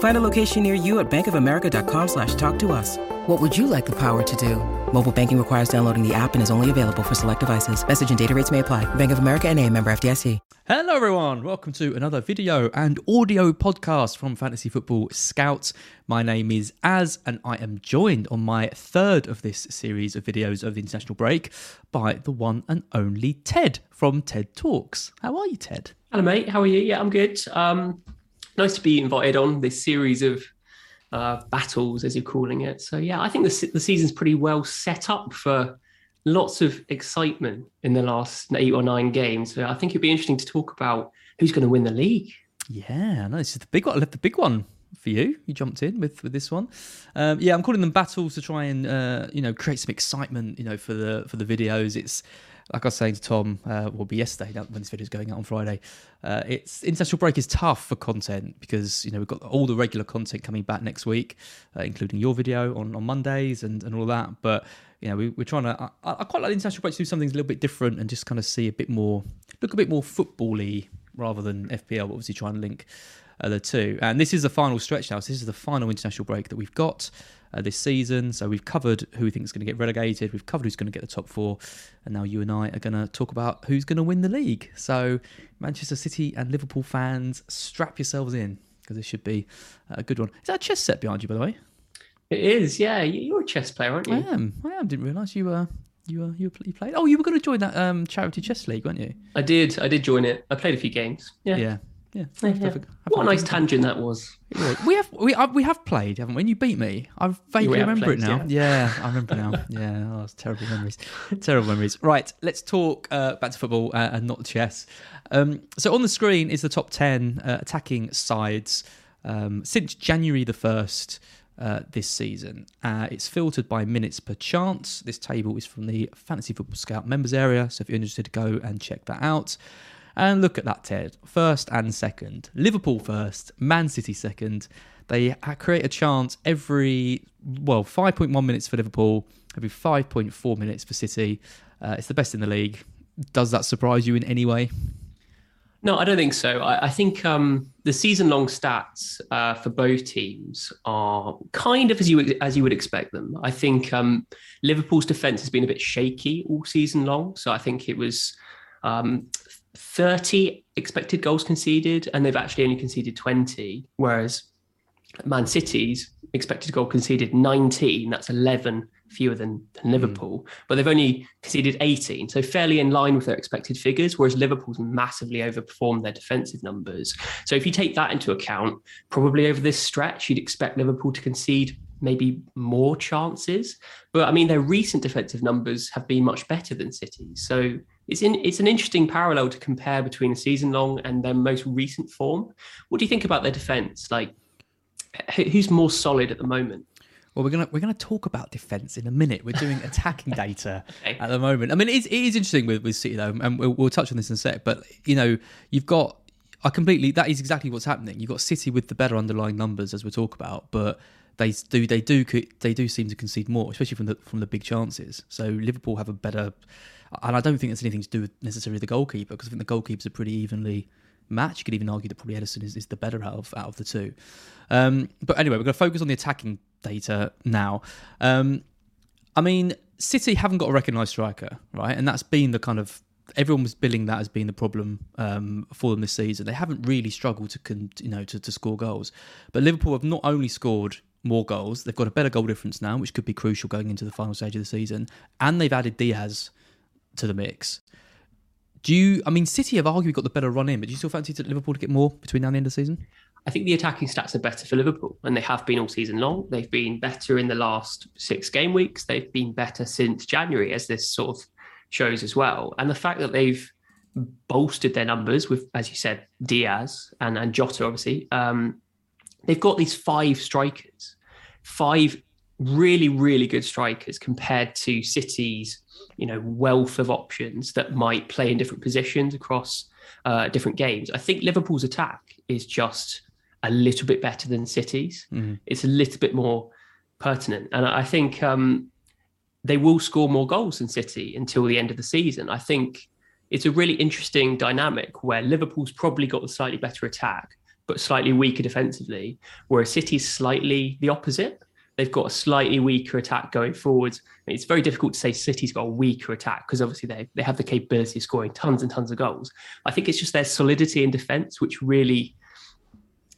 Find a location near you at bankofamerica.com slash talk to us. What would you like the power to do? Mobile banking requires downloading the app and is only available for select devices. Message and data rates may apply. Bank of America and a member FDIC. Hello, everyone. Welcome to another video and audio podcast from Fantasy Football Scouts. My name is Az, and I am joined on my third of this series of videos of the international break by the one and only Ted from TED Talks. How are you, Ted? Hello, mate. How are you? Yeah, I'm good. Um, nice to be invited on this series of uh, battles, as you're calling it. So, yeah, I think the, the season's pretty well set up for lots of excitement in the last eight or nine games. So I think it'd be interesting to talk about who's going to win the league. Yeah, no, this is the big one. I left the big one for you. You jumped in with with this one. Um, yeah, I'm calling them battles to try and uh, you know create some excitement. You know for the for the videos. It's like I was saying to Tom, uh, will be yesterday when this video is going out on Friday. Uh, it's international break is tough for content because you know we've got all the regular content coming back next week, uh, including your video on, on Mondays and, and all that. But you know we, are trying to. I, I, quite like the international break to do something a little bit different and just kind of see a bit more, look a bit more footbally rather than FPL. Obviously, trying to link uh, the two. And this is the final stretch now. So this is the final international break that we've got uh, this season. So we've covered who we think is going to get relegated. We've covered who's going to get the top four, and now you and I are going to talk about who's going to win the league. So Manchester City and Liverpool fans, strap yourselves in because this should be a good one. Is that a chess set behind you, by the way? It is. Yeah, you're a chess player, aren't you? I am. I am. Didn't realise you were. You, were, you you played. Oh, you were going to join that um, charity chess league, weren't you? I did. I did join it. I played a few games. Yeah. Yeah. Yeah. yeah. What a nice tangent that was. We have we uh, we have played, haven't we? When you beat me, I vaguely remember played, it now. Yeah. yeah. I remember now. Yeah, oh, it's terrible memories. terrible memories. Right, let's talk uh, back to football uh, and not chess. Um, so on the screen is the top ten uh, attacking sides um, since January the first. Uh, this season. Uh, it's filtered by minutes per chance. This table is from the Fantasy Football Scout members area, so if you're interested, go and check that out. And look at that, Ted. First and second. Liverpool first, Man City second. They create a chance every, well, 5.1 minutes for Liverpool, every 5.4 minutes for City. Uh, it's the best in the league. Does that surprise you in any way? No, I don't think so. I, I think um, the season-long stats uh, for both teams are kind of as you as you would expect them. I think um, Liverpool's defense has been a bit shaky all season long, so I think it was um, 30 expected goals conceded, and they've actually only conceded 20, whereas Man City's expected goal conceded 19. That's 11 fewer than, than. Liverpool, mm. but they've only conceded 18, so fairly in line with their expected figures. Whereas Liverpool's massively overperformed their defensive numbers. So if you take that into account, probably over this stretch, you'd expect Liverpool to concede maybe more chances. But I mean, their recent defensive numbers have been much better than City's. So it's in, it's an interesting parallel to compare between a season long and their most recent form. What do you think about their defense? Like, who's more solid at the moment? Well, we're gonna we're gonna talk about defense in a minute. We're doing attacking data okay. at the moment. I mean, it is, it is interesting with, with City though, and we'll, we'll touch on this in a sec. But you know, you've got I completely that is exactly what's happening. You've got City with the better underlying numbers as we talk about, but they do they do they do seem to concede more, especially from the from the big chances. So Liverpool have a better and I don't think it's anything to do with necessarily the goalkeeper because I think the goalkeepers are pretty evenly matched. You could even argue that probably Ederson is, is the better out of out of the two. Um, but anyway, we're going to focus on the attacking data now. Um, I mean, City haven't got a recognised striker, right? And that's been the kind of everyone was billing that as being the problem um, for them this season. They haven't really struggled to con- you know to, to score goals, but Liverpool have not only scored more goals, they've got a better goal difference now, which could be crucial going into the final stage of the season, and they've added Diaz to the mix. Do you? I mean, City have arguably got the better run in, but do you still fancy to Liverpool to get more between now and the end of the season? I think the attacking stats are better for Liverpool, and they have been all season long. They've been better in the last six game weeks. They've been better since January, as this sort of shows as well. And the fact that they've bolstered their numbers with, as you said, Diaz and, and Jota, obviously, um, they've got these five strikers, five really, really good strikers compared to City's, you know, wealth of options that might play in different positions across uh, different games. I think Liverpool's attack is just a little bit better than City's. Mm-hmm. It's a little bit more pertinent, and I think um, they will score more goals than City until the end of the season. I think it's a really interesting dynamic where Liverpool's probably got the slightly better attack, but slightly weaker defensively, whereas City's slightly the opposite. They've got a slightly weaker attack going forwards. It's very difficult to say City's got a weaker attack because obviously they, they have the capability of scoring tons and tons of goals. I think it's just their solidity in defence which really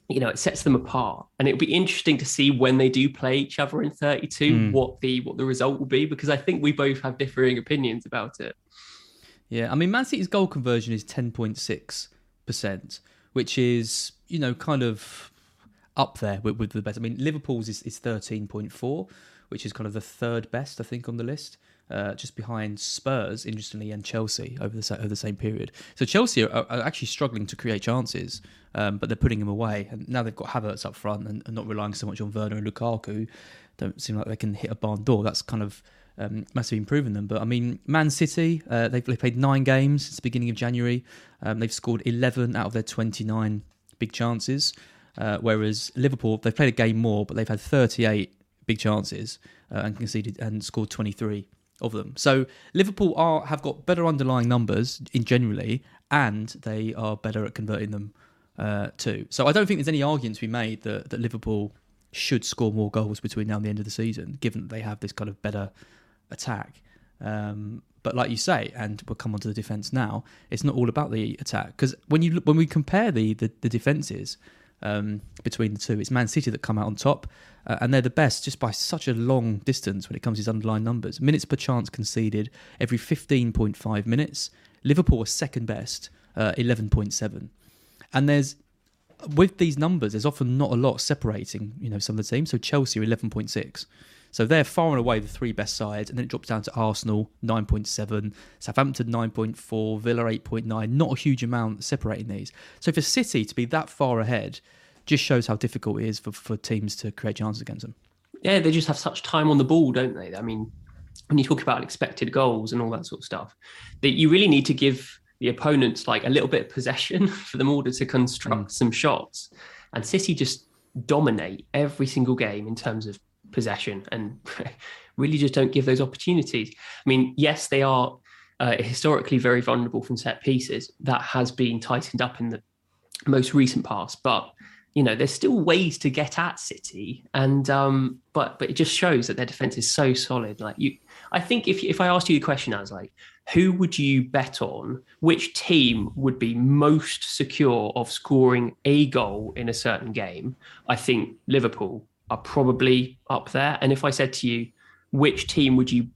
you know, it sets them apart. And it'll be interesting to see when they do play each other in 32, mm. what the what the result will be, because I think we both have differing opinions about it. Yeah, I mean, Man City's goal conversion is 10.6%, which is, you know, kind of up there with, with the best. I mean, Liverpool's is, is 13.4, which is kind of the third best, I think, on the list uh, just behind Spurs, interestingly, and Chelsea over the over the same period. So Chelsea are, are actually struggling to create chances, um, but they're putting them away. And now they've got Havertz up front and, and, not relying so much on Werner and Lukaku. Don't seem like they can hit a barn door. That's kind of um, massively improving them. But I mean, Man City, uh, they've, they've, played nine games since the beginning of January. Um, they've scored 11 out of their 29 big chances. Uh, whereas Liverpool, they've played a game more, but they've had 38 big chances uh, and conceded and scored 23 of them. So Liverpool are have got better underlying numbers in generally, and they are better at converting them uh, too. So I don't think there's any argument to be made that, that Liverpool should score more goals between now and the end of the season, given that they have this kind of better attack. Um, but like you say, and we'll come on to the defense now. It's not all about the attack because when you when we compare the the, the defenses, um, between the two. It's Man City that come out on top, uh, and they're the best just by such a long distance when it comes to his underlying numbers. Minutes per chance conceded every 15.5 minutes. Liverpool are second best, uh, 11.7. And there's with these numbers, there's often not a lot separating, you know, some of the teams. So Chelsea are 11.6. So they're far and away the three best sides, and then it drops down to Arsenal 9.7, Southampton 9.4, Villa 8.9. Not a huge amount separating these. So for City to be that far ahead just shows how difficult it is for, for teams to create chances against them. Yeah, they just have such time on the ball, don't they? I mean, when you talk about expected goals and all that sort of stuff, that you really need to give the opponents like a little bit of possession for them order to construct mm. some shots. And City just dominate every single game in terms of possession and really just don't give those opportunities. I mean, yes, they are uh, historically very vulnerable from set pieces. That has been tightened up in the most recent past, but you know, there's still ways to get at City, and um, but but it just shows that their defense is so solid. Like you, I think if if I asked you the question, I was like, who would you bet on? Which team would be most secure of scoring a goal in a certain game? I think Liverpool are probably up there. And if I said to you, which team would you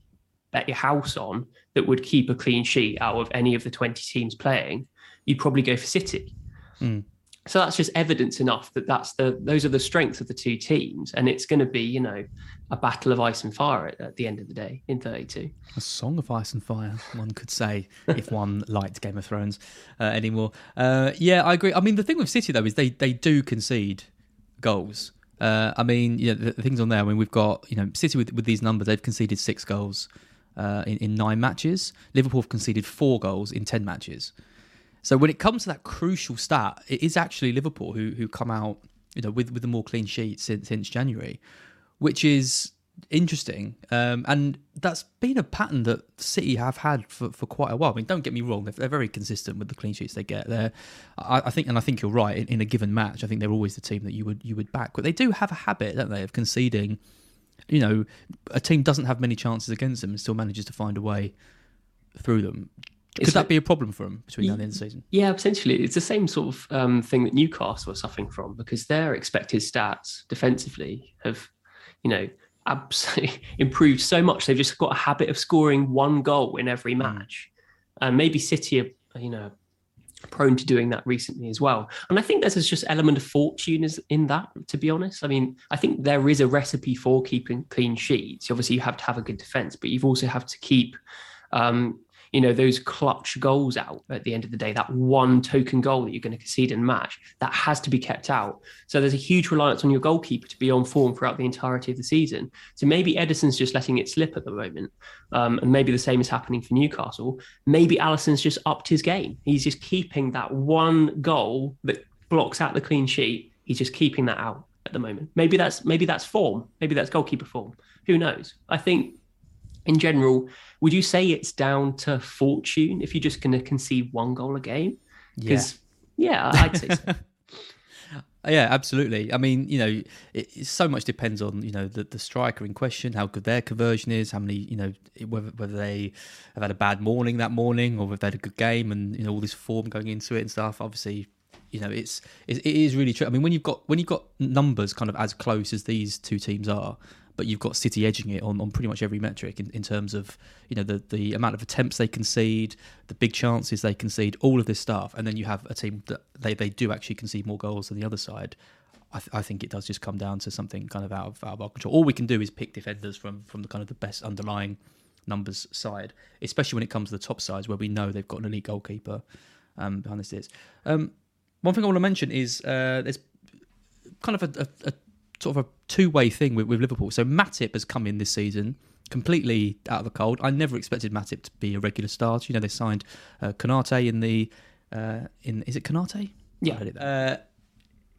bet your house on that would keep a clean sheet out of any of the 20 teams playing, you'd probably go for City. Mm. So that's just evidence enough that that's the those are the strengths of the two teams, and it's going to be you know a battle of ice and fire at, at the end of the day in 32. A song of ice and fire, one could say, if one liked Game of Thrones uh, anymore. Uh, yeah, I agree. I mean, the thing with City though is they they do concede goals. Uh, I mean, the, the, things on there. I mean, we've got you know City with with these numbers. They've conceded six goals uh, in in nine matches. Liverpool have conceded four goals in ten matches. So when it comes to that crucial stat, it is actually Liverpool who who come out you know with with the more clean sheet since since January, which is interesting. Um, and that's been a pattern that City have had for, for quite a while. I mean, don't get me wrong; they're, they're very consistent with the clean sheets they get. There, I, I, think, and I think you're right. In, in, a given match, I think they're always the team that you would you would back. But they do have a habit, don't they, of conceding. You know, a team doesn't have many chances against them and still manages to find a way through them. Could that be a problem for them between now and the end of the season? Yeah, potentially. It's the same sort of um, thing that Newcastle are suffering from because their expected stats defensively have, you know, absolutely improved so much. They've just got a habit of scoring one goal in every hmm. match. And maybe City are, you know, prone to doing that recently as well. And I think there's just element of fortune is in that, to be honest. I mean, I think there is a recipe for keeping clean sheets. Obviously, you have to have a good defense, but you've also have to keep um, you know those clutch goals out at the end of the day that one token goal that you're going to concede in match that has to be kept out. So there's a huge reliance on your goalkeeper to be on form throughout the entirety of the season. So maybe Ederson's just letting it slip at the moment um, and maybe the same is happening for Newcastle. Maybe Alisson's just upped his game. He's just keeping that one goal that blocks out the clean sheet. He's just keeping that out at the moment. Maybe that's maybe that's form. Maybe that's goalkeeper form. Who knows? I think in general, would you say it's down to fortune if you're just going to concede one goal a game? Because yeah. yeah, I'd say so. Yeah, absolutely. I mean, you know, it, so much depends on you know the, the striker in question, how good their conversion is, how many you know whether whether they have had a bad morning that morning or whether they had a good game, and you know all this form going into it and stuff. Obviously, you know it's it, it is really true. I mean, when you've got when you've got numbers kind of as close as these two teams are, but you've got City edging it on, on pretty much every metric in, in terms of you know the the amount of attempts they concede, the big chances they concede, all of this stuff, and then you have a team that they, they do actually concede more goals than the other side. I, th- I think it does just come down to something kind of out of, out of our control. All we can do is pick defenders from from the kind of the best underlying numbers side, especially when it comes to the top sides where we know they've got an elite goalkeeper um, behind this. Um, one thing I want to mention is uh, there's kind of a, a, a sort of a two way thing with, with Liverpool. So Matip has come in this season completely out of the cold. I never expected Matip to be a regular starter. You know, they signed uh, Konate in the uh, in is it Konate? Yeah. Uh,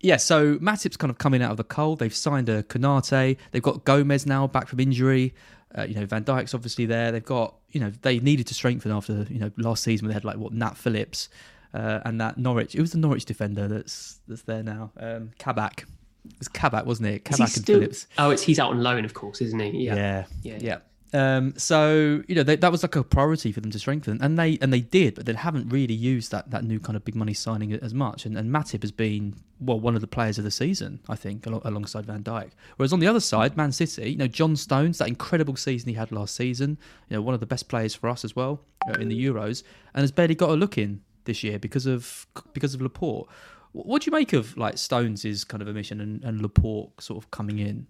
yeah, so Matip's kind of coming out of the cold. They've signed a Konate. They've got Gomez now back from injury. Uh, you know, Van Dijk's obviously there. They've got, you know, they needed to strengthen after, you know, last season when they had like what Nat Phillips uh, and that Norwich. It was the Norwich defender that's that's there now. Um, Kabak. It was Kabak, wasn't it? Kabak and still... Phillips. Oh, it's he's out on loan, of course, isn't he? Yeah, yeah, yeah. yeah. Um, so you know they, that was like a priority for them to strengthen, and they and they did, but they haven't really used that that new kind of big money signing as much. And, and Matip has been well one of the players of the season, I think, alongside Van Dijk. Whereas on the other side, Man City, you know John Stones, that incredible season he had last season, you know one of the best players for us as well uh, in the Euros, and has barely got a look in this year because of because of Laporte. What do you make of like Stones' kind of omission and, and Laporte sort of coming in?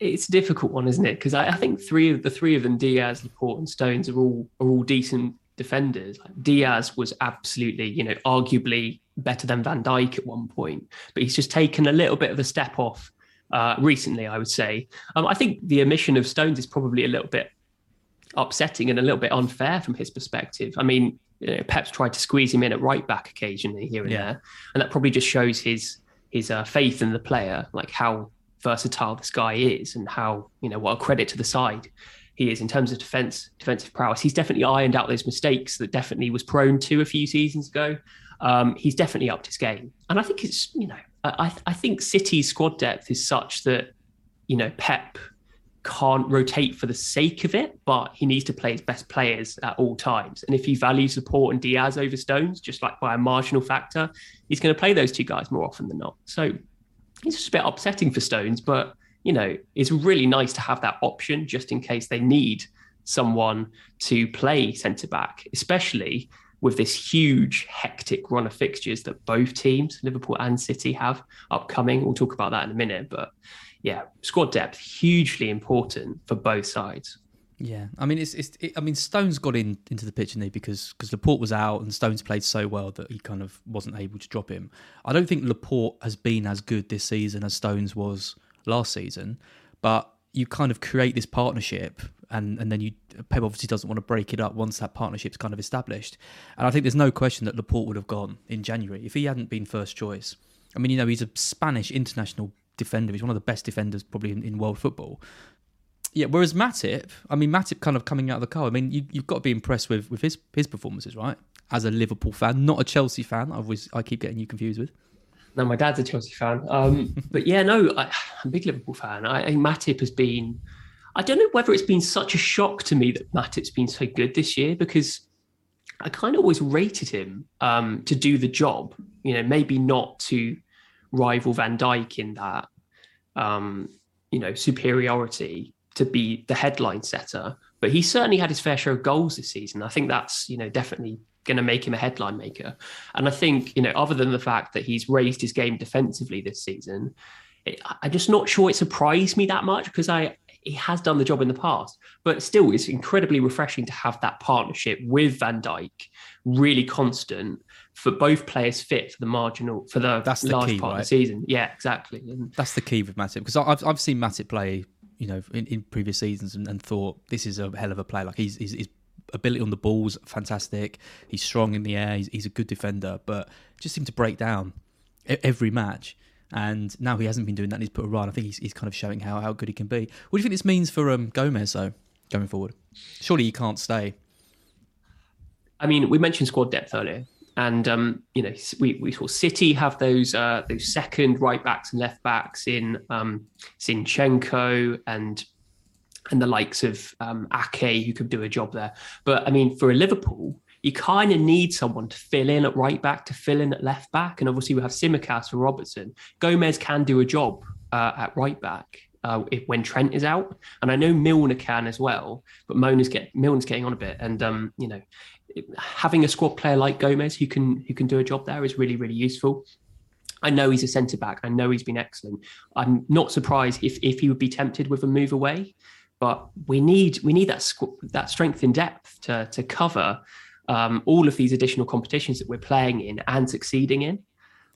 It's a difficult one, isn't it? Because I, I, think three of the three of them, Dias, Laporte, and Stones, are all are all decent defenders. Like Dias was absolutely, you know, arguably better than Van Dijk at one point, but he's just taken a little bit of a step off uh, recently. I would say. Um, I think the omission of Stones is probably a little bit upsetting and a little bit unfair from his perspective. I mean, you know, Pep's tried to squeeze him in at right back occasionally here and yeah. there, and that probably just shows his his uh, faith in the player, like how versatile this guy is, and how you know what a credit to the side he is in terms of defense defensive prowess. He's definitely ironed out those mistakes that definitely was prone to a few seasons ago. Um, he's definitely upped his game, and I think it's you know I I think City's squad depth is such that you know Pep can't rotate for the sake of it, but he needs to play his best players at all times. And if he values support and Dias over Stones, just like by a marginal factor, he's going to play those two guys more often than not. So it's just a bit upsetting for Stones, but you know, it's really nice to have that option just in case they need someone to play centre back, especially with this huge, hectic run of fixtures that both teams, Liverpool and City, have upcoming. We'll talk about that in a minute, but yeah, squad depth hugely important for both sides. Yeah, I mean, it's, it's it, I mean, Stones got in into the pitch, didn't he? Because because Laporte was out and Stones played so well that he kind of wasn't able to drop him. I don't think Laporte has been as good this season as Stones was last season, but you kind of create this partnership, and and then you Pep obviously doesn't want to break it up once that partnership's kind of established. And I think there's no question that Laporte would have gone in January if he hadn't been first choice. I mean, you know, he's a Spanish international defender. He's one of the best defenders probably in, in world football. Yeah, whereas Matip, I mean, Matip kind of coming out of the car. I mean, you, have got to be impressed with, with his his performances, right? As a Liverpool fan, not a Chelsea fan. I always I keep getting you confused with. No, my dad's a Chelsea fan. Um, but yeah, no, I, am a big Liverpool fan. I, I Matip has been. I don't know whether it's been such a shock to me that Matip's been so good this year because I kind of always rated him um, to do the job. You know, maybe not to rival Van Dijk in that, um, you know, superiority to be the headline setter. but he certainly had his fair share of goals this season. I think that's you know definitely going to make him a headline maker. And I think you know other than the fact that he's raised his game defensively this season, it, I'm just not sure it surprised me that much because I he has done the job in the past. But still, it's incredibly refreshing to have that partnership with Van Dijk really constant for both players fit for the marginal for the That's the large key, part right? of the season. Yeah, exactly. And That's the key with Matip because I've I've seen Matip play, you know, in, in previous seasons and, and thought this is a hell of a player. Like he's, he's his ability on the ball's fantastic. He's strong in the air. He's, he's a good defender, but just seemed to break down every match. And now he hasn't been doing that. and He's put a run. I think he's, he's kind of showing how, how good he can be. What do you think this means for um, Gomez though, going forward? Surely he can't stay. I mean, we mentioned squad depth earlier, and um, you know, we, we saw City have those uh, those second right backs and left backs in um, Zinchenko and and the likes of um, Ake who could do a job there. But I mean, for a Liverpool, you kind of need someone to fill in at right back, to fill in at left back, and obviously we have Tsimikas for Robertson. Gomez can do a job uh, at right back. Uh, if, when Trent is out, and I know Milner can as well, but Milner's get Milner's getting on a bit, and um, you know, having a squad player like Gomez who can who can do a job there is really really useful. I know he's a centre back. I know he's been excellent. I'm not surprised if if he would be tempted with a move away, but we need we need that squ- that strength in depth to to cover um, all of these additional competitions that we're playing in and succeeding in,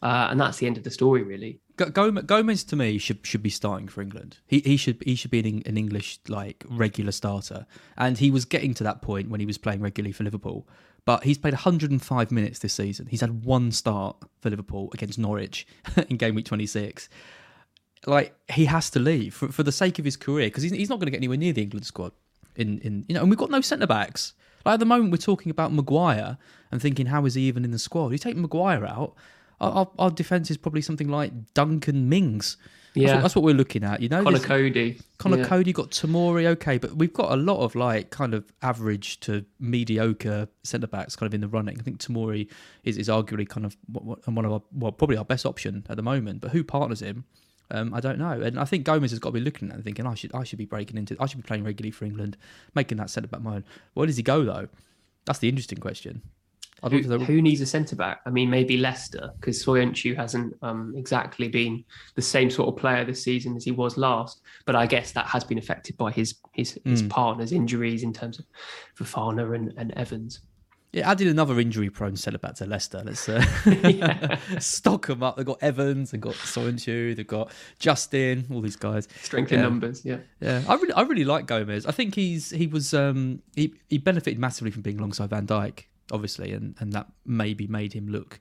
uh, and that's the end of the story really. Go- Gomez, Gomez to me should should be starting for England. He he should he should be an, an English like regular starter, and he was getting to that point when he was playing regularly for Liverpool. But he's played 105 minutes this season. He's had one start for Liverpool against Norwich in game week 26. Like he has to leave for, for the sake of his career because he's, he's not going to get anywhere near the England squad. In in you know, and we've got no centre backs. Like at the moment, we're talking about Maguire and thinking, how is he even in the squad? You take Maguire out, our, our, our defence is probably something like Dunk and Mings. That's, Yeah. what, that's what we're looking at. You know, Conor Coady, Conor Yeah. Coady got Tomori, okay, but we've got a lot of like kind of average to mediocre centre backs kind of in the running. I think Tomori is, is arguably kind of one of our well probably our best option at the moment. But who partners him? Um, I don't know, and I think Gomez has got to be looking at it and thinking, I should I should be breaking into, I should be playing regularly for England, making that centre back my own. Where does he go though? That's the interesting question. Who, know- who needs a centre back? I mean, maybe Leicester because Soyuncu hasn't um, exactly been the same sort of player this season as he was last. But I guess that has been affected by his his, his Hmm. partner's injuries in terms of Fofana and, and Evans. Yeah, added another injury-prone centre back to Leicester. Let's uh, stock them up. They've got Evans, they've got Soyuncu, they've got Justin, all these guys. Strength in Yeah. numbers, yeah. Yeah, I really, I really like Gomez. I think he's he was um he, he benefited massively from being alongside Van Dijk, obviously, and and that maybe made him look,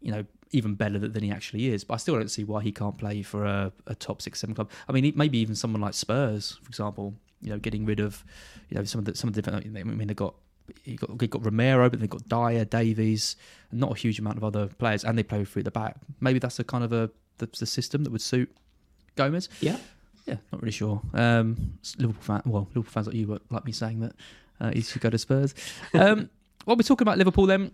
you know, even better than than he actually is. But I still don't see why he can't play for a, a top six, seven club. I mean, maybe even someone like Spurs, for example. You know, getting rid of, you know, some of the some of the different. I mean, they've got. You got you got Romero, but they've got Dier, Davies, and not a huge amount of other players, and they play through the back. Maybe that's a kind of a the, the system that would suit Gomez. Yeah. Yeah, not really sure. Um, Liverpool fan, well, Liverpool fans like you were like me saying that uh, he should go to Spurs. Um, while we're talking about Liverpool, then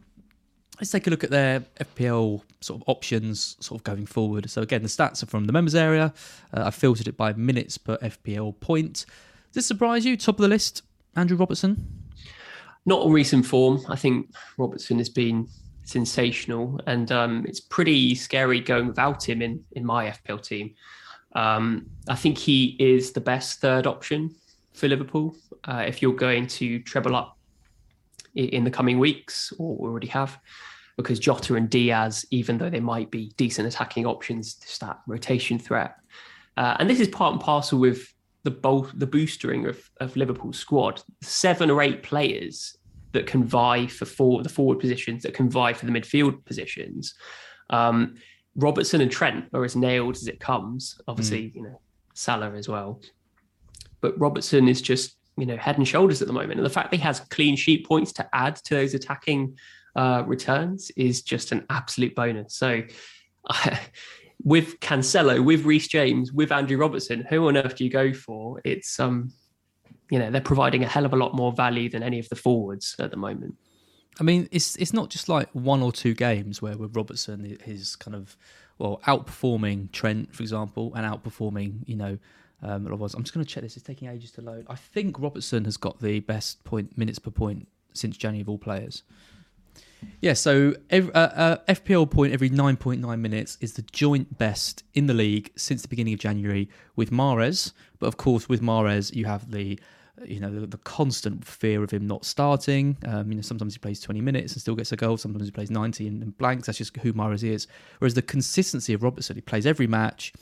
let's take a look at their FPL sort of options, sort of going forward. So again, the stats are from the members area. Uh, I filtered it by minutes per FPL point. Does this surprise you? Top of the list, Andrew Robertson. Not on recent form. I think Robertson has been sensational, and um, it's pretty scary going without him in in my FPL team. Um, I think he is the best third option for Liverpool uh, if you're going to treble up in the coming weeks, or already have, because Jota and Diaz, even though they might be decent attacking options, just that rotation threat. Uh, and this is part and parcel with the bol- the boostering of, of Liverpool's squad. Seven or eight players that can vie for the forward positions, that can vie for the midfield positions. Um, Robertson and Trent are as nailed as it comes. Obviously, you know Salah as well, but Robertson is just you know head and shoulders at the moment, and the fact that he has clean sheet points to add to those attacking uh, returns is just an absolute bonus. So. with Cancelo, with Reece James, with Andrew Robertson, who on earth do you go for? It's um, you know, they're providing a hell of a lot more value than any of the forwards at the moment. I mean, it's it's not just like one or two games where with Robertson is kind of well outperforming Trent, for example, and outperforming you know Um, otherwise, I'm just going to check this. It's taking ages to load. I think Robertson has got the best point minutes per point since January of all players. Yeah, so every, uh, uh, FPL point every 9.9 minutes is the joint best in the league since the beginning of January with Mahrez. But of course, with Mahrez, you have the you know the, the constant fear of him not starting. Um, you know, sometimes he plays 20 minutes and still gets a goal. Sometimes he plays 90 and, and blanks. That's just who Mahrez is. Whereas the consistency of Robertson, he plays every match.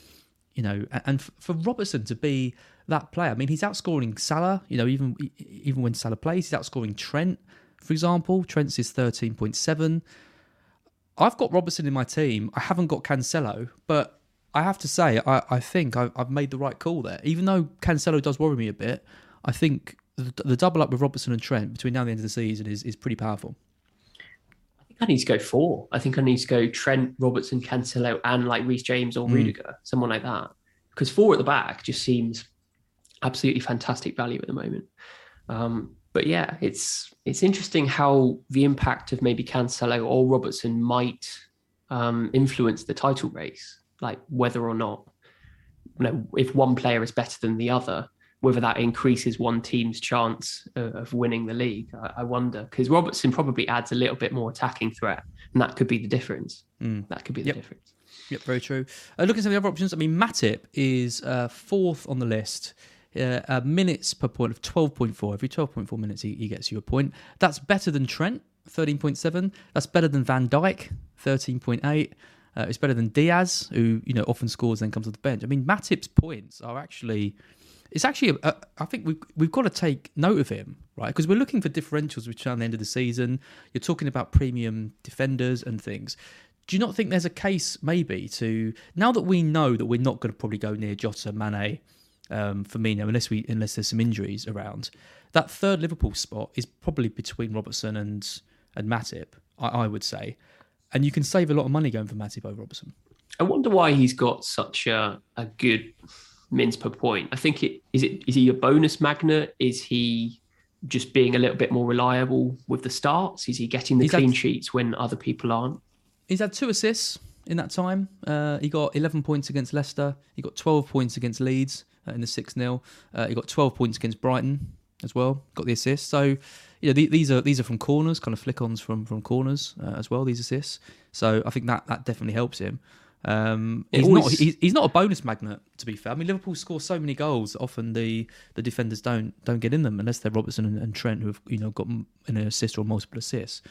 You know, and, and for Robertson to be that player, I mean, he's outscoring Salah. You know, even even when Salah plays, he's outscoring Trent for example. Trent's is 13.7. I've got Robertson in my team. I haven't got Cancelo, but I have to say, I, I think I've, I've made the right call there. Even though Cancelo does worry me a bit, I think the, the double up with Robertson and Trent between now and the end of the season is, is pretty powerful. I think I need to go four. I think I need to go Trent, Robertson, Cancelo, and like Reece James or mm. Rudiger, someone like that. Because four at the back just seems absolutely fantastic value at the moment. Um, but yeah, it's it's interesting how the impact of maybe Cancelo or Robertson might um, influence the title race, like whether or not you know if one player is better than the other, whether that increases one team's chance of, of winning the league. I, I wonder because Robertson probably adds a little bit more attacking threat, and that could be the difference. Mm. That could be the yep. difference. Yep, very true. Uh, looking at some of the other options, I mean, Matip is uh, fourth on the list uh, uh, minutes per point of 12.4. Every 12.4 minutes, he, he, gets you a point. That's better than Trent, 13.7. That's better than Van Dijk, 13.8. Uh, it's better than Diaz, who you know often scores and then comes off the bench. I mean, Matip's points are actually. It's actually, I think we've, we've got to take note of him, right? Because we're looking for differentials which the end of the season. You're talking about premium defenders and things do you not think there's a case maybe to now that we know that we're not going to probably go near Jota, Mane, um, Firmino, unless we unless there's some injuries around. That third Liverpool spot is probably between Robertson and and Matip, I, I would say, and you can save a lot of money going for Matip over Robertson. I wonder why he's got such a, a good mins per point. I think it is it is he a bonus magnet? Is he just being a little bit more reliable with the starts? Is he getting the he's clean had, sheets when other people aren't? He's had two assists in that time. Uh, he got 11 points against Leicester. He got 12 points against Leeds uh, in the 6 0. Uh, he got 12 points against Brighton as well, got the assist. So, you know, these are these are from corners, kind of flick ons from, from corners uh, as well, these assists. So I think that, that definitely helps him. Um, he's always... not he's, he's, not a bonus magnet to be fair. I mean, Liverpool score so many goals. Often the, the defenders don't don't get in them unless they're Robertson and, and Trent who have you know got an assist or multiple assists.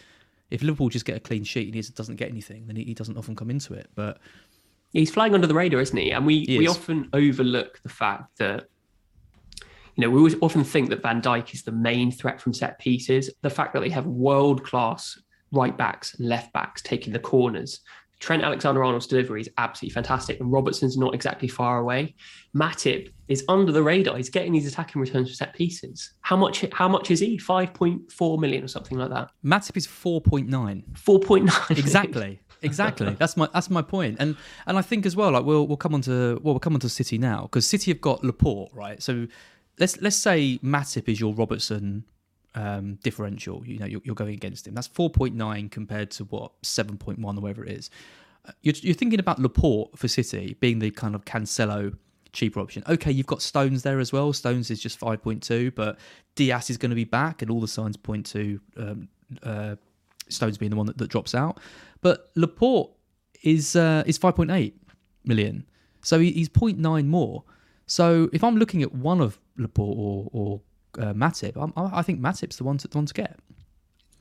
If Liverpool just get a clean sheet and he doesn't get anything, then he, he doesn't often come into it. But he's flying under the radar, isn't he? And we he we often overlook the fact that you know, we always often think that Van Dijk is the main threat from set pieces. The fact that they have world class right backs and left backs taking the corners. Trent Alexander Arnold's delivery is absolutely fantastic, and Robertson's not exactly far away. Matip is under the radar. He's getting these attacking returns for set pieces. How much? How much is he? Five point four million or something like that. Matip is four point nine. Four point nine. Exactly. exactly. that's my that's my point. And and I think as well, like we'll we'll come on to well we'll come on to City now because City have got Laporte, right? So let's let's say Matip is your Robertson um, differential. You know, you're, you're, going against him. That's 4.9 compared to what 7.1 or whatever it is. Uh, you're, you're thinking about Laporte for City being the kind of Cancelo cheaper option. Okay, you've got Stones there as well. Stones is just 5.2, but Dias is going to be back, and all the signs point to um, uh, Stones being the one that, that, drops out. But Laporte is uh, is 5.8 million, so he, he's 0.9 more. So if I'm looking at one of Laporte or, or uh, Matip, I, I think Matip's the one to, the one to get.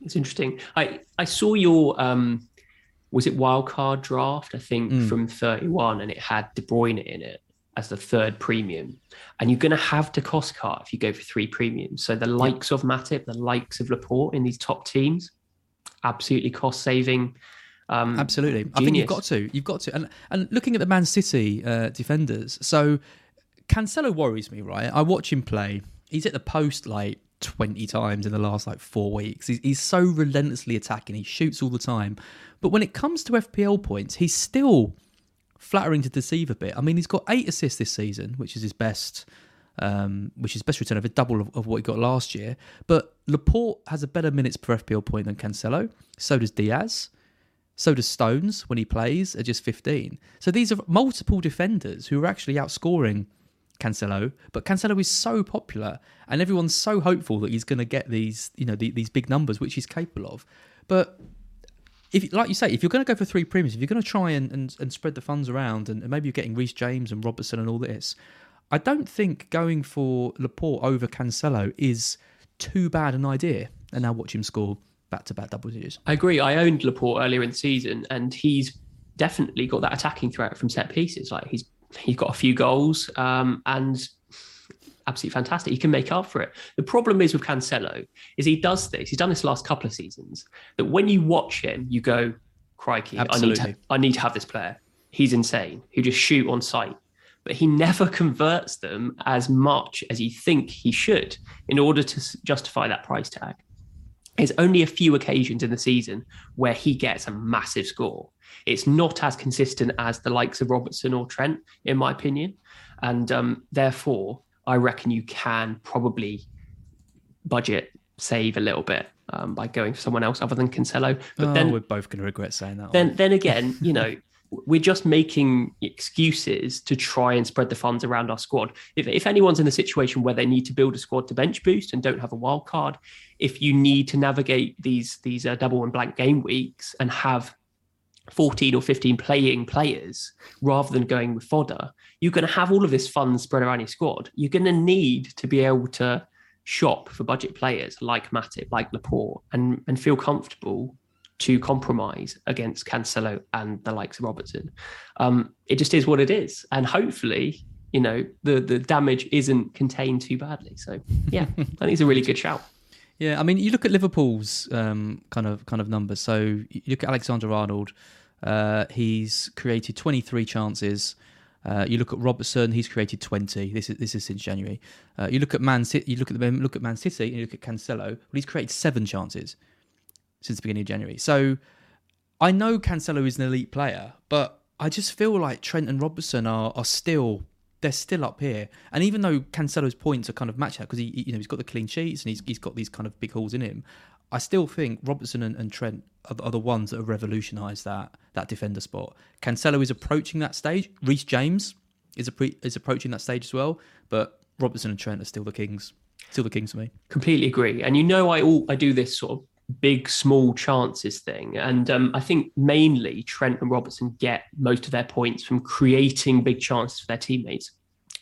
It's interesting. I, I saw your um, was it wildcard draft? I think mm. from 31, and it had De Bruyne in it as the third premium. And you're going to have to cost cut if you go for three premiums. So the likes of Matip, the likes of Laporte in these top teams, absolutely cost saving. Um, absolutely, genius. I think you've got to. You've got to. And and looking at the Man City uh, defenders, so Cancelo worries me. Right, I watch him play he's hit the post like 20 times in the last like four weeks. He's, he's so relentlessly attacking. He shoots all the time. But when it comes to FPL points, he's still flattering to deceive a bit. I mean, he's got eight assists this season, which is his best. Um, which is best return of a double of, of, what he got last year. But Laporte has a better minutes per FPL point than Cancelo. So does Dias. So does Stones when he plays at just 15. So these are multiple defenders who are actually outscoring Cancelo, but Cancelo is so popular and everyone's so hopeful that he's going to get these, you know, the, these big numbers, which he's capable of. But if, like you say, if you're going to go for three premiums, if you're going to try and, and, and spread the funds around, and, and maybe you're getting Reece James and Robertson and all this, I don't think going for Laporte over Cancelo is too bad an idea. And now watch him score back to back double digits. I agree. I owned Laporte earlier in the season, and he's definitely got that attacking threat from set pieces. Like he's he's got a few goals um, and absolutely fantastic. He can make up for it. The problem is with Cancelo is he does this. He's done this last couple of seasons. That when you watch him, you go, "Crikey, Absolutely. I need to, I need to have this player. He's insane. He just shoot on sight." But he never converts them as much as you think he should in order to justify that price tag. There's only a few occasions in the season where he gets a massive score. It's not as consistent as the likes of Robertson or Trent, in my opinion. And um, therefore, I reckon you can probably budget save a little bit um, by going for someone else other than Cancelo. But oh, then we're both going to regret saying that. then one. then again, you know, we're just making excuses to try and spread the funds around our squad. If, if anyone's in a situation where they need to build a squad to bench boost and don't have a wild card, if you need to navigate these these uh, double and blank game weeks and have 14 or 15 playing players rather than going with fodder, you're going to have all of this fun spread around your squad. You're going to need to be able to shop for budget players like Matip, like Laporte, and and feel comfortable to compromise against Cancelo and the likes of Robertson. Um, it just is what it is, and hopefully, you know, the the damage isn't contained too badly. So, yeah, I think it's a really good shout. Yeah, I mean, you look at Liverpool's um, kind of kind of numbers. So you look at Alexander Arnold. Uh, he's created 23 chances. Uh, you look at Robertson. He's created 20. This is this is since January. Uh, you look at Man City. You look at the look at Man City. And you look at Cancelo. Well, he's created seven chances since the beginning of January. So I know Cancelo is an elite player, but I just feel like Trent and Robertson are are still they're still up here. And even though Cancelo's points are kind of matched out because he you know he's got the clean sheets and he's he's got these kind of big holes in him, I still think Robertson and, and Trent are, the- are the ones that have revolutionised that that defender spot. Cancelo is approaching that stage. Reece James is appre- is approaching that stage as well, but Robertson and Trent are still the kings. Still the kings for me. completely agree and you know i all i do this sort of big small chances thing. And um, i think mainly trent and robertson get most of their points from creating big chances for their teammates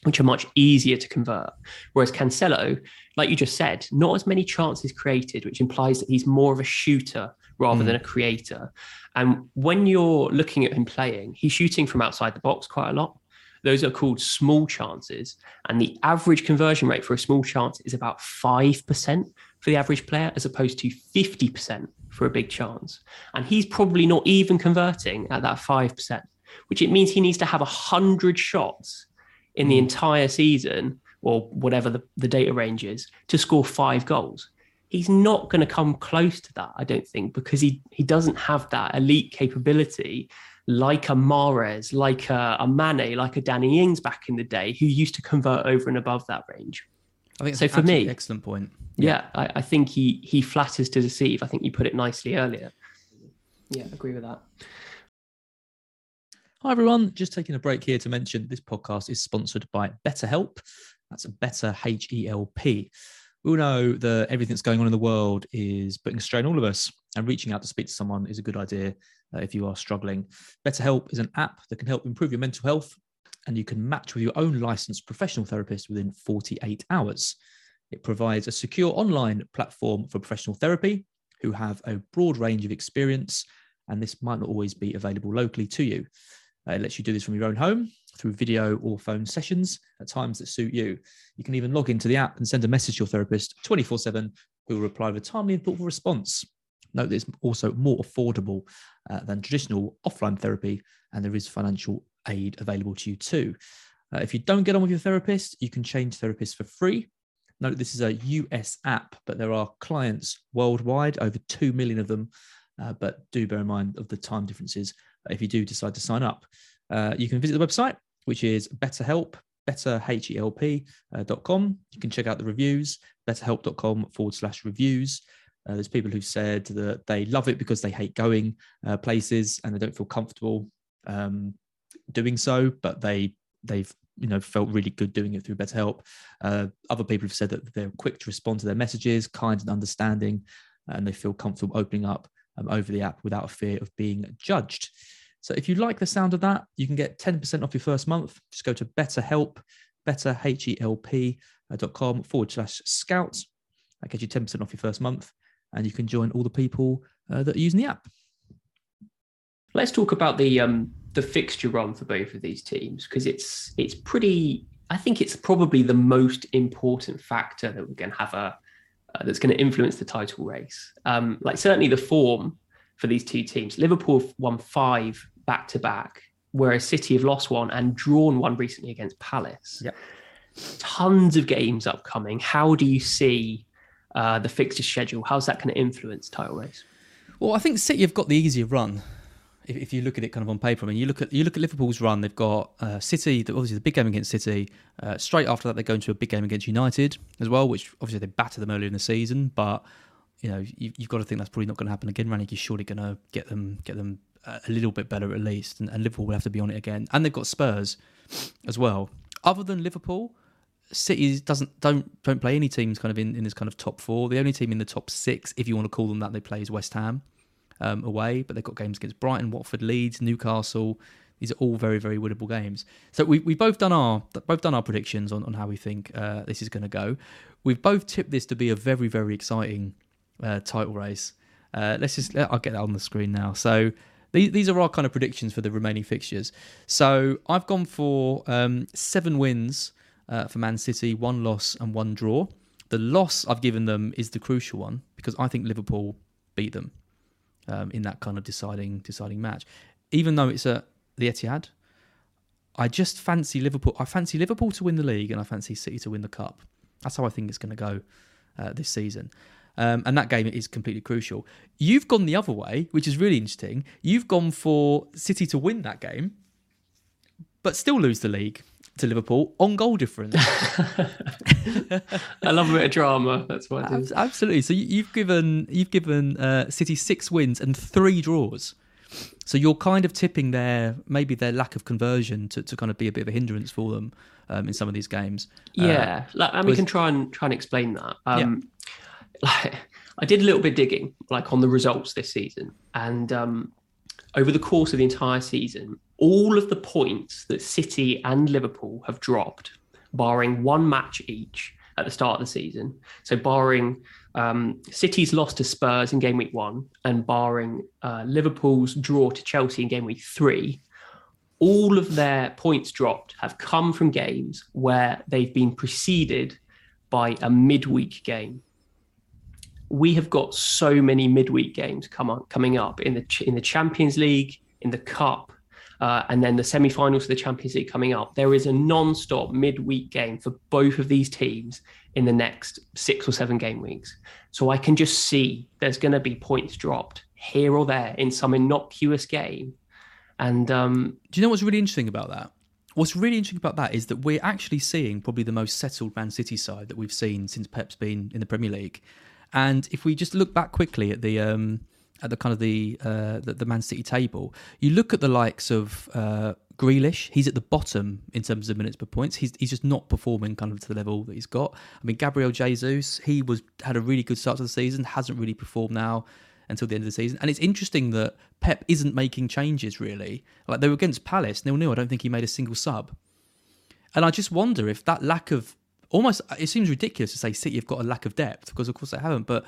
which are much easier to convert. Whereas cancelo like you just said not as many chances created which implies that he's more of a shooter rather than a creator. And when you're looking at him playing he's shooting from outside the box quite a lot. Those are called small chances. And the average conversion rate for a small chance is about 5% for the average player, as opposed to 50% for a big chance. And he's probably not even converting at that 5%, which it means he needs to have 100 shots in the hmm. entire season or whatever the, the data range is to score five goals. He's not going to come close to that, I don't think, because he, he doesn't have that elite capability like a Mahrez, like a, a Mane, like a Danny Ings back in the day, who used to convert over and above that range. I think So that's for an me- excellent point. Yeah, I, I think he he flatters to deceive. I think you put it nicely earlier. Yeah, agree with that. Hi, everyone. Just taking a break here to mention this podcast is sponsored by BetterHelp. That's a Better H E L P. We all know that everything that's going on in the world is putting a strain on all of us, and reaching out to speak to someone is a good idea uh, if you are struggling. BetterHelp is an app that can help improve your mental health, and you can match with your own licensed professional therapist within 48 hours. It provides a secure online platform for professional therapy who have a broad range of experience, and this might not always be available locally to you. Uh, it lets you do this from your own home through video or phone sessions at times that suit you. You can even log into the app and send a message to your therapist 24 7, who will reply with a timely and thoughtful response. Note that it's also more affordable uh, than traditional offline therapy, and there is financial aid available to you too. Uh, if you don't get on with your therapist, you can change therapists for free. Note this is a US app, but there are clients worldwide, over 2 million of them. Uh, but do bear in mind of the time differences uh, if you do decide to sign up. Uh, you can visit the website, which is BetterHelp, betterhelp.com. You can check out the reviews, betterhelp.com forward slash reviews. Uh, there's people who've said that they love it because they hate going uh, places and they don't feel comfortable um, doing so, but they they've you know felt really good doing it through BetterHelp. Uh, other people have said that they're quick to respond to their messages, kind and understanding, and they feel comfortable opening up um, over the app without a fear of being judged. So if you like the sound of that, you can get 10% off your first month. Just go to BetterHelp, better H L P uh, forward slash scout. That gets you 10% off your first month, and you can join all the people uh, that are using the app. Let's talk about the um, the fixture run for both of these teams because it's it's pretty. I think it's probably the most important factor that we're going to have a uh, that's going to influence the title race. Um, like certainly the form for these two teams. Liverpool won five back to back, whereas City have lost one and drawn one recently against Palace. Yeah. Tons of games upcoming. How do you see uh, the fixture schedule? How's that going to influence title race? Well, I think City have got the easier run if, if you look at it kind of on paper, I mean, you look at you look at Liverpool's run. They've got uh, City, obviously the big game against City. Uh, straight after that, they go into a big game against United as well, which obviously they battered them earlier in the season. But you know, you, have got to think that's probably not going to happen again. Rangnick is surely going to get them get them a little bit better at least, and, and Liverpool will have to be on it again. And they've got Spurs as well. Other than Liverpool, City doesn't don't don't play any teams kind of in, in this kind of top four. The only team in the top six, if you want to call them that, they play is West Ham um, away, but they've got games against Brighton, Watford, Leeds, Newcastle. These are all very, very winnable games. So we we both done our both done our predictions on, on how we think uh, this is going to go. We've both tipped this to be a very, very exciting uh, title race. Uh, let's just I'll get that on the screen now. So these these are our kind of predictions for the remaining fixtures. So I've gone for um, seven wins uh, for Man City, one loss and one draw. The loss I've given them is the crucial one because I think Liverpool beat them um, in that kind of deciding deciding match. Even though it's at the Etihad, I just fancy Liverpool. I fancy Liverpool to win the league, and I fancy City to win the cup. That's how I think it's going to go uh, this season. Um, and that game is completely crucial. You've gone the other way, which is really interesting. You've gone for City to win that game, but still lose the league to Liverpool on goal difference. I love a bit of drama. That's what I do. Absolutely. So you've given you've given uh, City six wins and three draws. So you're kind of tipping their maybe their lack of conversion to, to kind of be a bit of a hindrance for them um, in some of these games. Yeah, uh, like, and we can try and try and explain that. Um, yeah. like, I did a little bit digging, like on the results this season, and um, over the course of the entire season, all of the points that City and Liverpool have dropped, barring one match each at the start of the season. So, barring um, City's loss to Spurs in game week one and barring uh, Liverpool's draw to Chelsea in game week three, all of their points dropped have come from games where they've been preceded by a midweek game. We have got so many midweek games come on, coming up in the in the Champions League, in the Cup, uh, and then the semi-finals of the Champions League coming up. There is a non-stop midweek game for both of these teams in the next six or seven game weeks. So I can just see there's going to be points dropped here or there in some innocuous game. And um, do you know what's really interesting about that? What's really interesting about that is that we're actually seeing probably the most settled Man City side that we've seen since Pep's been in the Premier League. And if we just look back quickly at the um, at the kind of the, uh, the, the Man City table, you look at the likes of uh, Grealish. He's at the bottom in terms of minutes per points. He's he's just not performing kind of to the level that he's got. I mean, Gabriel Jesus, he was had a really good start to the season, hasn't really performed now until the end of the season. And it's interesting that Pep isn't making changes really. Like they were against Palace, nil nil. I don't think he made a single sub. And I just wonder if that lack of almost it seems ridiculous to say City have got a lack of depth because of course they haven't, but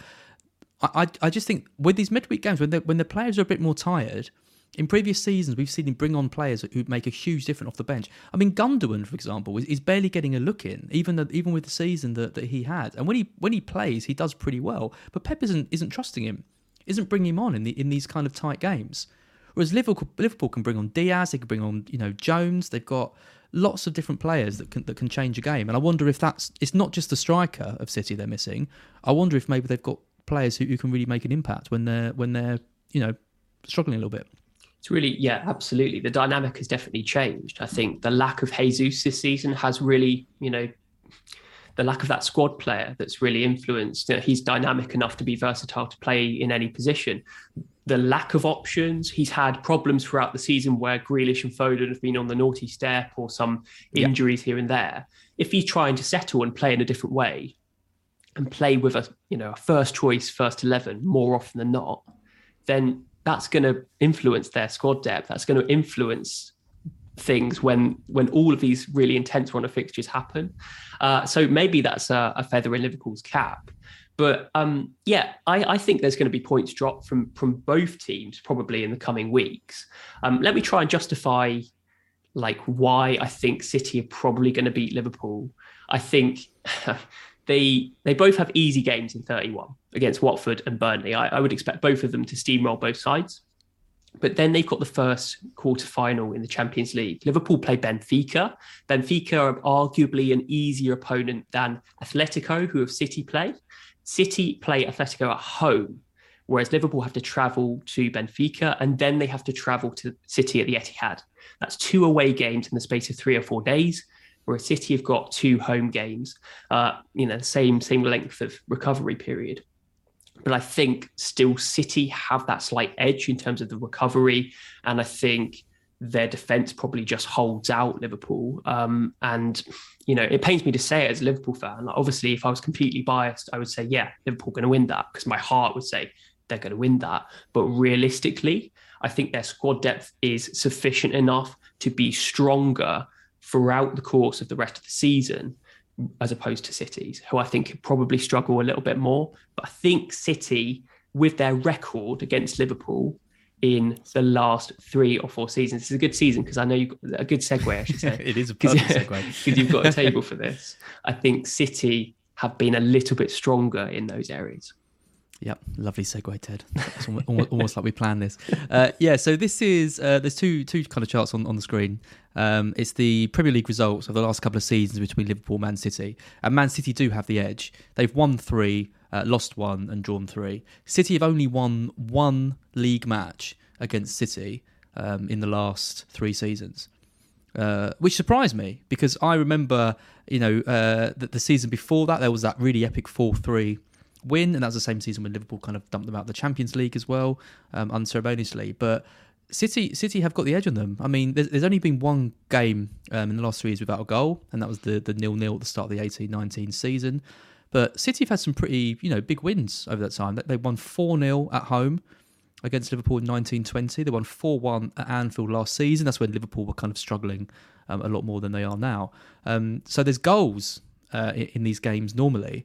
I, I just think with these midweek games, when the, when the players are a bit more tired, in previous seasons, we've seen him bring on players who make a huge difference off the bench. I mean, Gundogan, for example, is, barely getting a look in, even even with the season that, that he had. And when he when he plays, he does pretty well. But Pep isn't isn't trusting him, isn't bringing him on in the in these kind of tight games. Whereas Liverpool Liverpool can bring on Diaz, they can bring on you know Jones. They've got lots of different players that can that can change a game. And I wonder if that's it's not just the striker of City they're missing. I wonder if maybe they've got players who, who can really make an impact when they're when they're you know struggling a little bit. It's really yeah, absolutely. The dynamic has definitely changed. I think the lack of Jesus this season has really you know the lack of that squad player that's really influenced. You know, he's dynamic enough to be versatile to play in any position. The lack of options. He's had problems throughout the season where Grealish and Foden have been on the naughty step or some injuries here and there. If he's trying to settle and play in a different way and play with a you know a first choice first eleven more often than not, then that's going to influence their squad depth. That's going to influence things when when all of these really intense run of fixtures happen. Uh, so maybe that's a, a feather in Liverpool's cap. But um, yeah, I, I, think there's going to be points dropped from from both teams probably in the coming weeks. Um, let me try and justify like why I think City are probably going to beat Liverpool. I think they they both have easy games in 31 against Watford and Burnley. I, I would expect both of them to steamroll both sides. But then they've got the first quarter final in the Champions League. Liverpool play Benfica. Benfica are arguably an easier opponent than Atletico, who have City play. City play Atletico at home, whereas Liverpool have to travel to Benfica and then they have to travel to City at the Etihad. That's two away games in the space of three or four days, whereas City have got two home games, uh, you know, the same same length of recovery period. But I think still City have that slight edge in terms of the recovery, and I think their defense probably just holds out Liverpool. Um, and you know, it pains me to say it as a Liverpool fan. Like, obviously, if I was completely biased, I would say, yeah, Liverpool going to win that because my heart would say they're going to win that. But realistically, I think their squad depth is sufficient enough to be stronger throughout the course of the rest of the season, as opposed to cities who I think could probably struggle a little bit more. But I think City, with their record against Liverpool, in the last three or four seasons. It's a good season because I know you got a good segue, I should say. it is a perfect segue because you've got a table for this. I think City have been a little bit stronger in those areas. Yep, lovely segue, Ted. It's almost, almost like we planned this. Uh, yeah, so this is uh, there's two two kind of charts on, on the screen. Um, it's the Premier League results of the last couple of seasons between Liverpool, Man City, and Man City do have the edge. They've won three, uh, lost one, and drawn three. City have only won one league match against City um, in the last three seasons. Uh, which surprised me because I remember, you know, uh, that the season before that there was that really epic four-three win, and that was the same season when Liverpool kind of dumped them out of the Champions League as well, um, unceremoniously. But City, City have got the edge on them. I mean, there's, there's only been one game um, in the last three years without a goal, and that was the the nil nil at the start of the 18-19 season. But City have had some pretty, you know, big wins over that time. They won 4 0 at home against Liverpool in 1920. They won 4 1 at Anfield last season. That's when Liverpool were kind of struggling um, a lot more than they are now. Um, so there's goals uh, in, these games normally.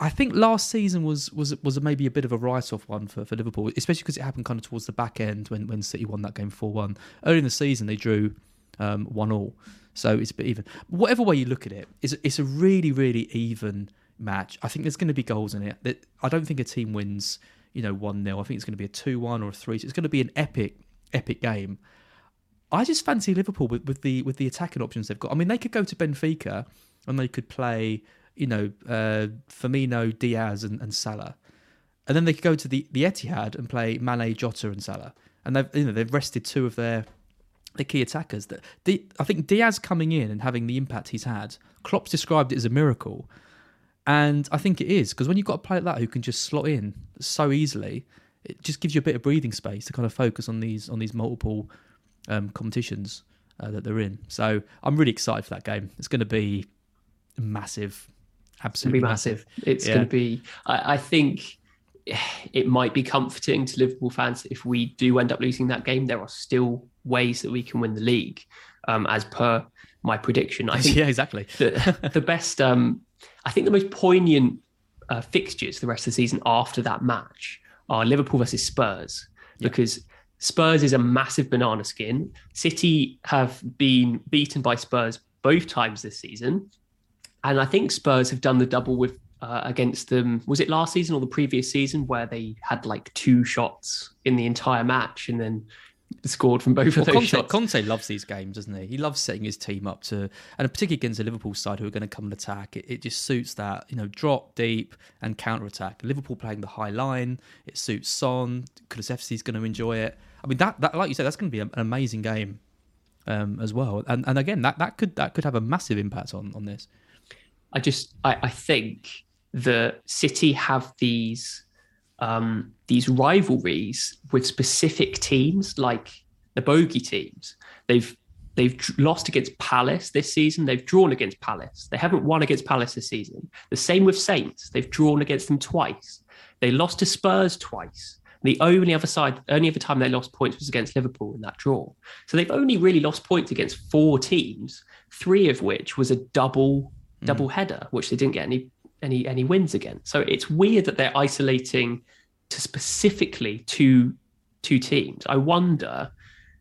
I think last season was was was maybe a bit of a write off one for, for Liverpool, especially because it happened kind of towards the back end when, when City won that game 4 1. Early in the season, they drew um, 1 all. So it's a bit even. Whatever way you look at it, it's, it's a really, really even match. I think there's going to be goals in it. I don't think a team wins, you know, 1 0. I think it's going to be a 2 1 or a 3. So it's going to be an epic, epic game. I just fancy Liverpool with, with the with the attacking options they've got. I mean, they could go to Benfica and they could play, you know, uh, Firmino, Diaz, and, and Salah, and then they could go to the, the Etihad and play Mane, Jota, and Salah. And they've you know they've rested two of their the key attackers. That I think Diaz coming in and having the impact he's had, Klopp's described it as a miracle, and I think it is because when you've got a player like that who can just slot in so easily, it just gives you a bit of breathing space to kind of focus on these on these multiple um, competitions uh, that they're in. So I'm really excited for that game. It's going to be massive, absolutely massive. massive. It's yeah. going to be. I, I think it might be comforting to Liverpool fans if we do end up losing that game. There are still ways that we can win the league, um, as per my prediction. I think yeah, exactly. the, the best, um, I think the most poignant uh, fixtures the rest of the season after that match are Liverpool versus Spurs yeah. because Spurs is a massive banana skin. City have been beaten by Spurs both times this season, and I think Spurs have done the double with uh, against them. Was it last season or the previous season where they had like two shots in the entire match and then scored from both well, of those Conte, shots? Conte loves these games, doesn't he? He loves setting his team up to, and particularly against the Liverpool side who are going to come and attack. It, it just suits that, you know, drop deep and counter attack. Liverpool playing the high line, it suits Son. Kulusevski is going to enjoy it. I mean, that, that like you said, that's going to be an amazing game um, as well. And and again, that, that could that could have a massive impact on on this. I just I, I think the City have these um, these rivalries with specific teams, like the bogey teams. They've they've lost against Palace this season. They've drawn against Palace. They haven't won against Palace this season. The same with Saints. They've drawn against them twice. They lost to Spurs twice. The only other side, only other time they lost points was against Liverpool in that draw. So they've only really lost points against four teams, three of which was a double mm. double header, which they didn't get any any any wins again. So it's weird that they're isolating to specifically two two teams. I wonder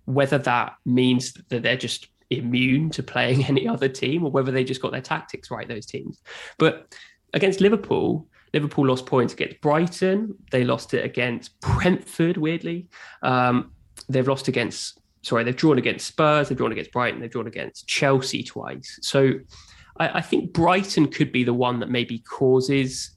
whether that means that they're just immune to playing any other team or whether they just got their tactics right those teams. But against Liverpool, Liverpool lost points against Brighton. They lost it against Brentford, weirdly. Um, they've lost against, sorry, they've drawn against Spurs, they've drawn against Brighton, they've drawn against Chelsea twice. So I, I think Brighton could be the one that maybe causes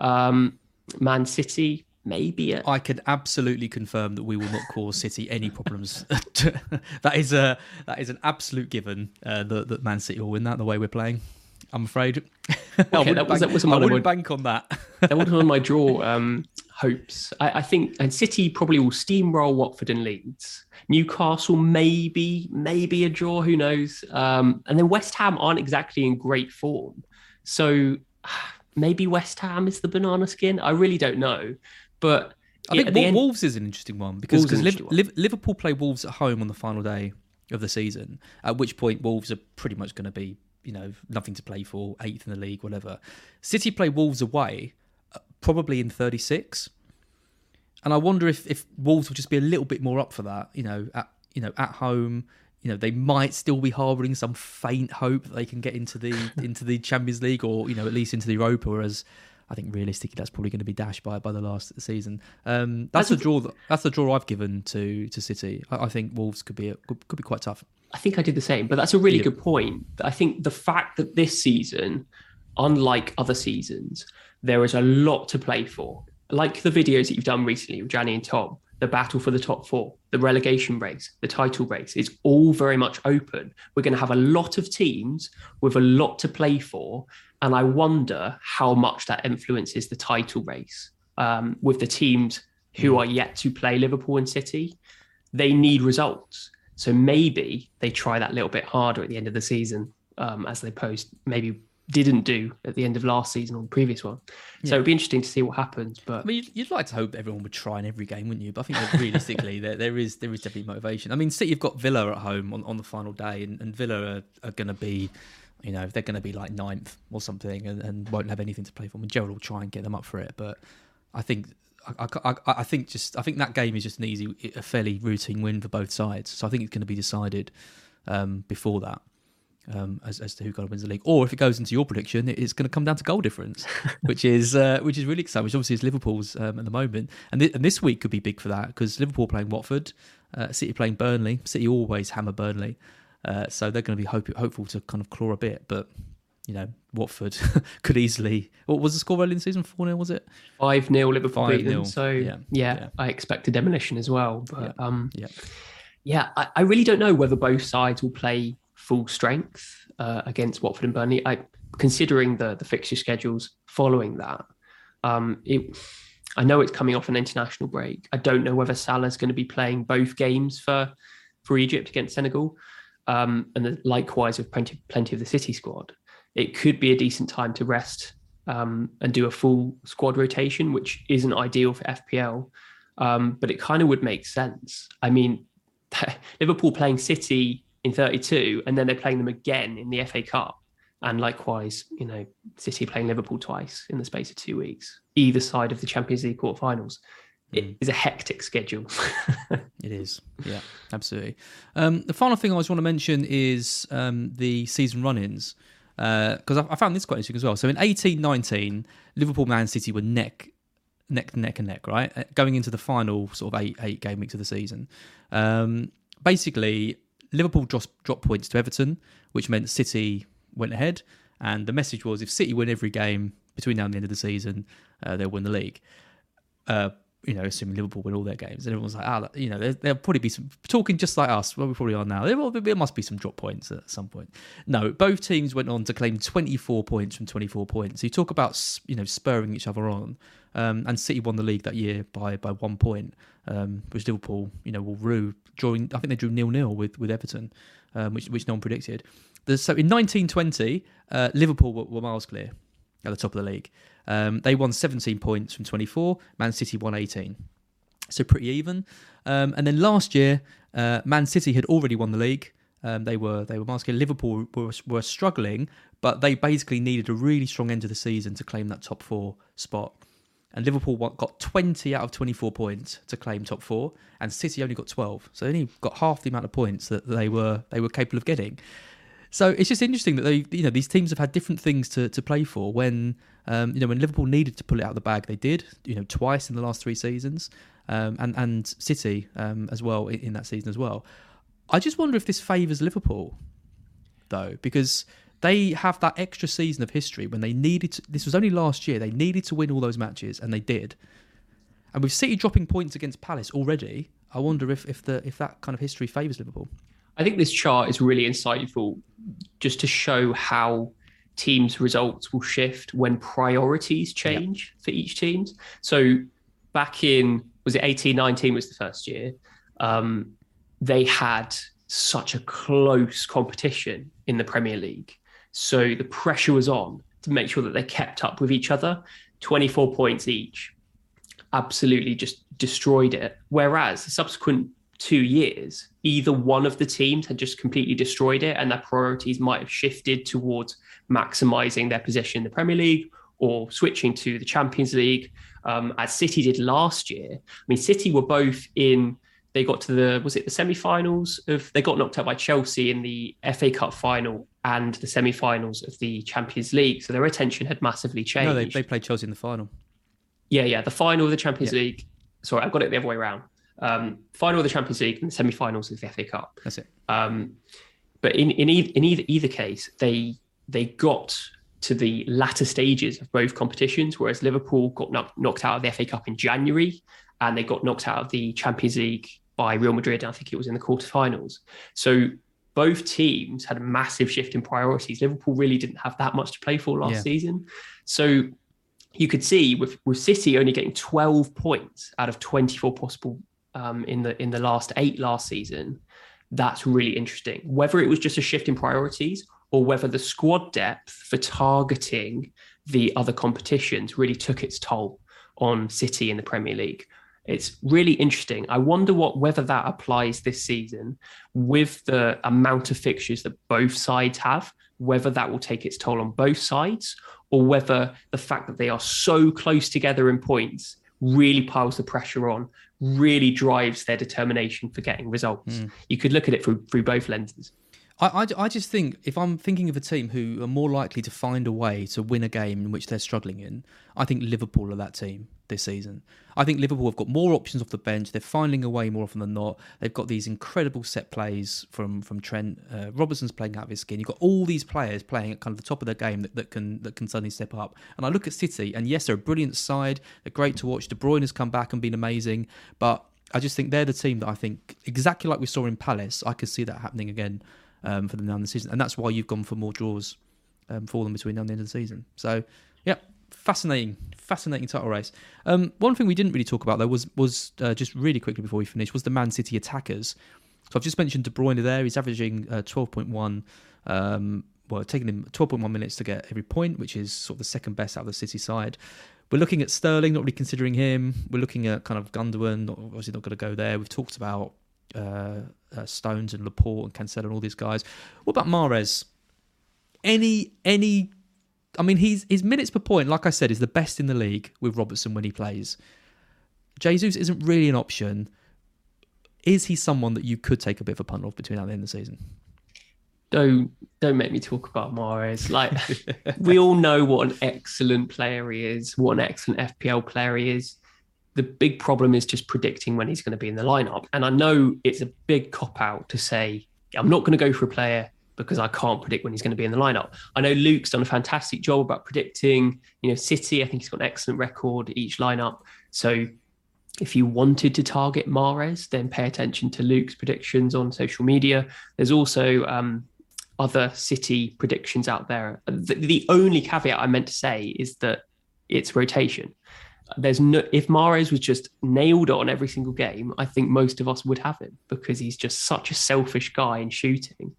um, Man City maybe I can absolutely confirm that we will not cause City any problems. that is a that is an absolute given uh, that, that Man City will win that the way we're playing. I'm afraid. Okay, that was, bank, that was I wouldn't bank on that. that was one of my draw um, hopes. I, I, think, and City probably will steamroll Watford and Leeds. Newcastle maybe, maybe a draw. Who knows? Um, and then West Ham aren't exactly in great form, so maybe West Ham is the banana skin. I really don't know, but. I think end, Wolves is an interesting one because because Liv- Liverpool play Wolves at home on the final day of the season. At which point Wolves are pretty much going to be you know, nothing to play for, eighth in the league, whatever. City play Wolves away, uh, probably in 36. And I wonder if, if Wolves will just be a little bit more up for that, you know, at you know, at home. You know, they might still be harbouring some faint hope that they can get into the into the Champions League or, you know, at least into the Europa, whereas I think realistically that's probably going to be dashed by by the last season. Um, that's the draw. That, that's the draw I've given to to City. I, I think Wolves could be a, could, could, be quite tough. I think I did the same, but that's a really yeah. good point. I think the fact that this season, unlike other seasons, there is a lot to play for. Like the videos that you've done recently with Janny and Tom, the battle for the top four, the relegation race, the title race, it's all very much open. We're going to have a lot of teams with a lot to play for. And I wonder how much that influences the title race um, with the teams who hmm. are yet to play Liverpool and City. They need results. So maybe they try that little bit harder at the end of the season, um, as they post maybe didn't do at the end of last season or the previous one. So it'd be interesting to see what happens. But I mean, you'd, like to hope everyone would try in every game, wouldn't you? But I think realistically, there, there is there is definitely motivation. I mean, City have got Villa at home on, on the final day, and, and Villa are, are going to be, you know, they're going to be like ninth or something, and, and won't have anything to play for. I mean, Gerrard will try and get them up for it, but I think I, I, I, think just I think that game is just an easy, a fairly routine win for both sides. So I think it's going to be decided um, before that um, as, as to who kind of wins the league. Or if it goes into your prediction, it's going to come down to goal difference, which is uh, which is really exciting. Which obviously is Liverpool's um, at the moment, and, th- and this week could be big for that because Liverpool playing Watford, uh, City playing Burnley. City always hammer Burnley, uh, so they're going to be hope- hopeful to kind of claw a bit, but you know, Watford could easily. What was the score early in the season? 4 0, was it? 5 0 Liverpool 5 them. So, yeah. Yeah, yeah, I expect a demolition as well. But, yeah. um, yeah, yeah I, I, really don't know whether both sides will play full strength uh, against Watford and Burnley. I, considering the, the fixture schedules following that, um, it, I know it's coming off an international break. I don't know whether Salah's going to be playing both games for, for Egypt against Senegal. Um, and likewise with plenty, plenty of the City squad it could be a decent time to rest um, and do a full squad rotation, which isn't ideal for FPL, um, but it kind of would make sense. I mean, Liverpool playing City in 32, and then they're playing them again in the FA Cup, and likewise, you know, City playing Liverpool twice in the space of two weeks, either side of the Champions League quarterfinals. It mm. is a hectic schedule. it is, yeah, absolutely. Um, the final thing I always want to mention is um, the season run-ins because uh, I, I, found this quite interesting as well. So in eighteen nineteen, Liverpool, Man City were neck, neck, neck and neck, right, uh, going into the final sort of eight eight game weeks of the season. Um, basically, Liverpool dropped, dropped points to Everton, which meant City went ahead. And the message was, if City win every game between now and the end of the season, uh, they'll win the league. Uh, you know, assuming Liverpool win all their games, and everyone's like, ah, you know, there, there'll probably be some talking just like us, well, we probably are now. There, there must be some drop points at some point. No, both teams went on to claim 24 points from 24 points. So you talk about, you know, spurring each other on. Um, and City won the league that year by by one point, um, which Liverpool, you know, will rue drawing. I think they drew nil nil with with Everton, um, which which no one predicted. so in 1920, uh, Liverpool were, were miles clear at the top of the league. Um, they won 17 points from 24. Man City won 18. So pretty even. Um, and then last year, uh, Man City had already won the league. Um, they were they were masking. Liverpool were, were struggling, but they basically needed a really strong end of the season to claim that top four spot. And Liverpool got 20 out of 24 points to claim top four, and City only got 12. So they only got half the amount of points that they were they were capable of getting. So it's just interesting that they, you know, these teams have had different things to, to play for. When um, you know, when Liverpool needed to pull it out of the bag, they did. You know, twice in the last three seasons, um, and and City um, as well in, in, that season as well. I just wonder if this favours Liverpool, though, because they have that extra season of history when they needed. To, this was only last year. They needed to win all those matches, and they did. And with City dropping points against Palace already, I wonder if if the if that kind of history favours Liverpool. I think this chart is really insightful just to show how teams' results will shift when priorities change yep. for each team. So back in, was it 18, 19 was the first year? Um, they had such a close competition in the Premier League. So the pressure was on to make sure that they kept up with each other. 24 points each, absolutely just destroyed it. Whereas the subsequent two years, either one of the teams had just completely destroyed it and their priorities might have shifted towards maximizing their position in the Premier League or switching to the Champions League, um, as City did last year. I mean, City were both in. They got to the was it the semi-finals of? They got knocked out by Chelsea in the FA Cup final and the semi-finals of the Champions League. So their attention had massively changed. No, they, they played Chelsea in the final. Yeah, yeah, the final of the Champions yeah. League. Sorry, I've got it the other way around um, final of the Champions League and the semi-finals of the FA Cup. That's it. Um, but in in, e- in either either case, they they got to the latter stages of both competitions, whereas Liverpool got knocked, knocked out of the FA Cup in January, and they got knocked out of the Champions League by Real Madrid. I think it was in the quarterfinals. So both teams had a massive shift in priorities. Liverpool really didn't have that much to play for last yeah. season, so you could see with with City only getting 12 points out of 24 possible um, in the in the last eight last season, that's really interesting. Whether it was just a shift in priorities or whether the squad depth for targeting the other competitions really took its toll on City in the Premier League. It's really interesting. I wonder what whether that applies this season with the amount of fixtures that both sides have, whether that will take its toll on both sides, or whether the fact that they are so close together in points really piles the pressure on, really drives their determination for getting results. Mm. You could look at it through through both lenses. I, I, I, just think if I'm thinking of a team who are more likely to find a way to win a game in which they're struggling in, I think Liverpool are that team this season. I think Liverpool have got more options off the bench. They're finding a way more often than not. They've got these incredible set plays from from Trent. Uh, Robertson's playing out of his skin. You've got all these players playing at kind of the top of their game that, that can that can suddenly step up. And I look at City, and yes, they're a brilliant side. They're great to watch. De Bruyne has come back and been amazing, but I just think they're the team that I think exactly like we saw in Palace. I could see that happening again um, for them now in the season, and that's why you've gone for more draws um, for them between now and the end of the season. So, yeah, fascinating, fascinating title race. Um, one thing we didn't really talk about though was was uh, just really quickly before we finish was the Man City attackers. So I've just mentioned De Bruyne there. He's averaging uh, twelve point one. Um, well, taking him 12.1 minutes to get every point, which is sort of the second best out of the City side. We're looking at Sterling, not really considering him. We're looking at kind of Gundogan, not, obviously not going to go there. We've talked about uh, uh, Stones and Laporte and Cancelo and all these guys. What about Mahrez? Any any? I mean, he's his minutes per point, like I said, is the best in the league with Robertson when he plays. Jesus isn't really an option. Is he someone that you could take a bit of a punt off between now and the end of the season? Don't don't make me talk about Mahrez. Like we all know what an excellent player he is, what an excellent FPL player he is the big problem is just predicting when he's going to be in the lineup. And I know it's a big cop out to say, I'm not going to go for a player because I can't predict when he's going to be in the lineup. I know Luke's done a fantastic job about predicting, you know, City. I think he's got an excellent record each lineup. So if you wanted to target Mahrez, then pay attention to Luke's predictions on social media. There's also um, other City predictions out there. The, the, only caveat I meant to say is that it's rotation. There's no if Mahrez was just nailed on every single game, I think most of us would have him because he's just such a selfish guy in shooting.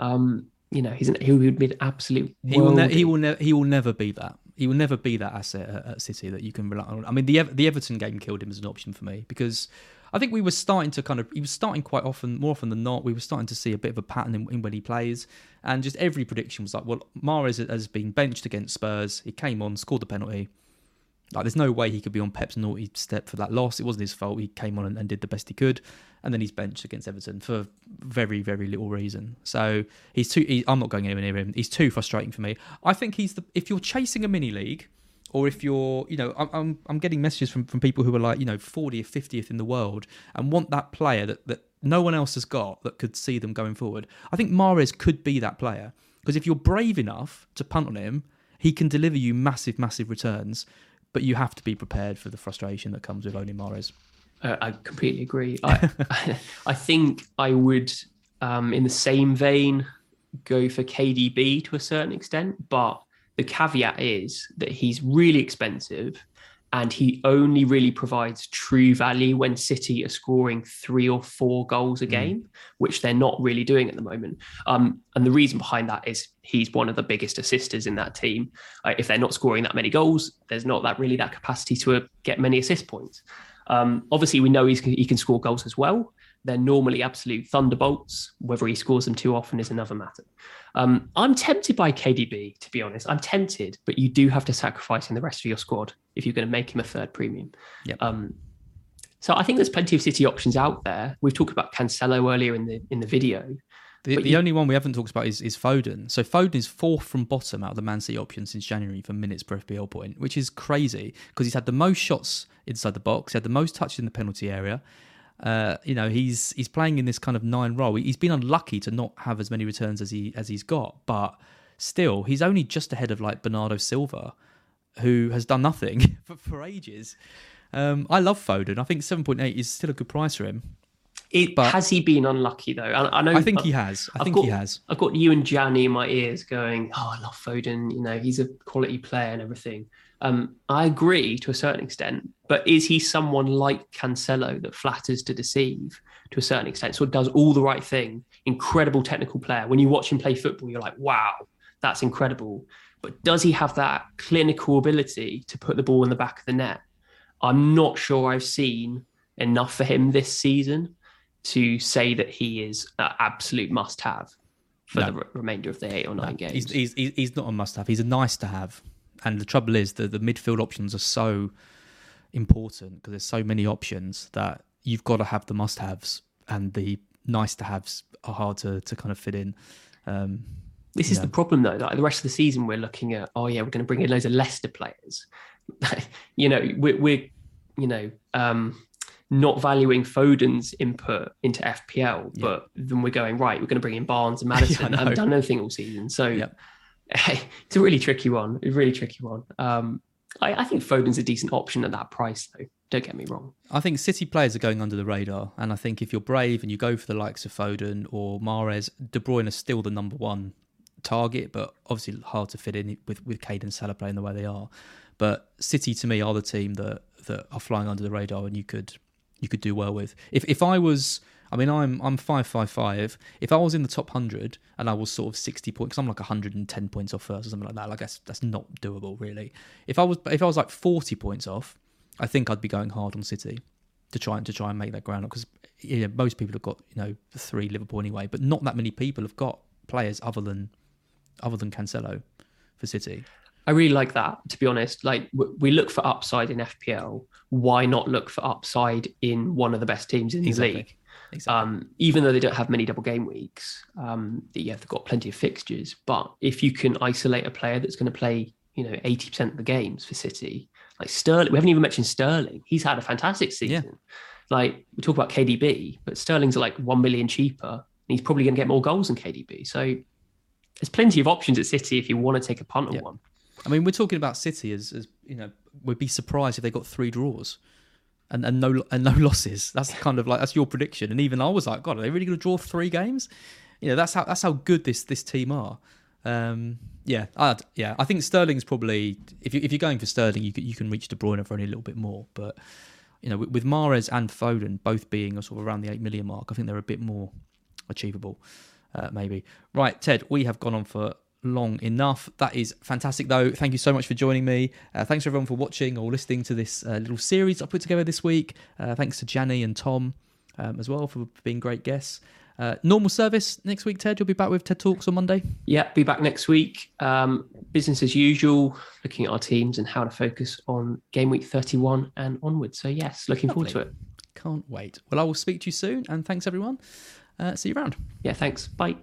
Um, you know, he's an, he would be an absolute. He will, ne- he will never. He will never be that. He will never be that asset at, at, City that you can rely on. I mean, the the Everton game killed him as an option for me because I think we were starting to kind of. He was starting quite often, more often than not. We were starting to see a bit of a pattern in, in when he plays, and just every prediction was like, well, Mahrez has been benched against Spurs. He came on, scored the penalty. Like, there's no way he could be on Pep's naughty step for that loss. It wasn't his fault. He came on and, and, did the best he could, and then he's benched against Everton for very, very little reason. So he's too. He, I'm not going anywhere near him. He's too frustrating for me. I think he's the. If you're chasing a mini league, or if you're, you know, I'm, I'm, I'm getting messages from, from people who are like, you know, 40th, 50th in the world and want that player that, that no one else has got that could see them going forward. I think Mahrez could be that player because if you're brave enough to punt on him, he can deliver you massive, massive returns but you have to be prepared for the frustration that comes with owning Mahrez. Uh, I completely agree. I, I think I would, um, in the same vein, go for KDB to a certain extent, but the caveat is that he's really expensive and he only really provides true value when City are scoring three or four goals a mm. game, mm. which they're not really doing at the moment. Um, and the reason behind that is he's one of the biggest assisters in that team. Uh, if they're not scoring that many goals, there's not that really that capacity to uh, get many assist points. Um, obviously, we know he can score goals as well. They're normally absolute thunderbolts. Whether he scores them too often is another matter. Um, I'm tempted by KDB, to be honest. I'm tempted, but you do have to sacrifice in the rest of your squad if you're going to make him a third premium. Yep. Um, so I think there's plenty of City options out there. We've talked about Cancelo earlier in the in the video. The, the you, only one we haven't talked about is, is Foden. So Foden is fourth from bottom out of the Man City option since January for minutes per FPL point, which is crazy because he's had the most shots inside the box, he had the most touches in the penalty area, uh, you know, he's he's playing in this kind of nine role. He's been unlucky to not have as many returns as he as he's got, but still, he's only just ahead of like Bernardo Silva, who has done nothing for, for ages. Um, I love Foden. I think seven point eight is still a good price for him. It, but has he been unlucky though? I, I know. I think he has. I I've think got, he has. I've got you and Gianni in my ears going, "Oh, I love Foden. You know, he's a quality player and everything." Um, I agree to a certain extent, but is he someone like Cancelo that flatters to deceive to a certain extent? So does all the right thing, incredible technical player. When you watch him play football, you're like, wow, that's incredible. But does he have that clinical ability to put the ball in the back of the net? I'm not sure I've seen enough for him this season to say that he is an absolute must have for no. the remainder of the eight or nine no. games. He's, he's, he's not a must have. He's a nice to have. And the trouble is that the midfield options are so important because there's so many options that you've got to have the must haves and the nice to haves are hard to, to kind of fit in. Um, this is the problem though. Like the rest of the season, we're looking at, oh yeah, we're going to bring in loads of Leicester players. you know, we're, we're you know, um, not valuing Foden's input into FPL, yeah. but then we're going right. We're going to bring in Barnes and Maddison. yeah, I've done nothing all season, so yep. it's a really tricky one. A really tricky one. Um, I, I, think Foden's a decent option at that price, though. Don't get me wrong. I think City players are going under the radar, and I think if you're brave and you go for the likes of Foden or Mahrez, De Bruyne is still the number one target, but obviously hard to fit in with with Kane and Salah playing the way they are. But City, to me, are the team that that are flying under the radar, and you could you could do well with. If if I was I mean, I'm I'm five five five. If I was in the top hundred and I was sort of sixty points, because I'm like hundred and ten points off first or something like that. Like that's that's not doable really. If I was if I was like forty points off, I think I'd be going hard on City to try and to try and make that ground up because you know, most people have got you know three Liverpool anyway, but not that many people have got players other than other than Cancelo for City. I really like that, to be honest. Like, we look for upside in FPL. Why not look for upside in one of the best teams in the exactly. league? Exactly. Um, even though they don't have many double game weeks, um, yeah, they've got plenty of fixtures. But if you can isolate a player that's going to play, you know, eighty percent of the games for City, like Sterling, we haven't even mentioned Sterling. He's had a fantastic season. Yeah. Like we talk about KDB, but Sterling's like one million cheaper, and he's probably going to get more goals than KDB. So there's plenty of options at City if you want to take a punt on one. I mean, we're talking about City as, as you know, we'd be surprised if they got three draws and, and no and no losses. That's kind of like that's your prediction. And even I was like, God, are they really going to draw three games? You know, that's how that's how good this this team are. Um, yeah, I'd, yeah. I think Sterling's probably if you if you're going for Sterling, you can, you can reach De Bruyne for only a little bit more. But you know, with, with Mahrez and Foden both being sort of around the eight million mark, I think they're a bit more achievable. Uh, maybe right, Ted. We have gone on for long enough. That is fantastic, though. Thank you so much for joining me. Uh, thanks everyone for watching or listening to this uh, little series I put together this week. Uh, thanks to Janny and Tom um, as well for being great guests. Uh, normal service next week, Ted. You'll be back with TED Talks on Monday. Yeah, be back next week. Um, business as usual, looking at our teams and how to focus on game week 31 and onwards. So, yes, looking Lovely. forward to it. Can't wait. Well, I will speak to you soon, and thanks everyone. Uh, see you around. Yeah, thanks. Bye.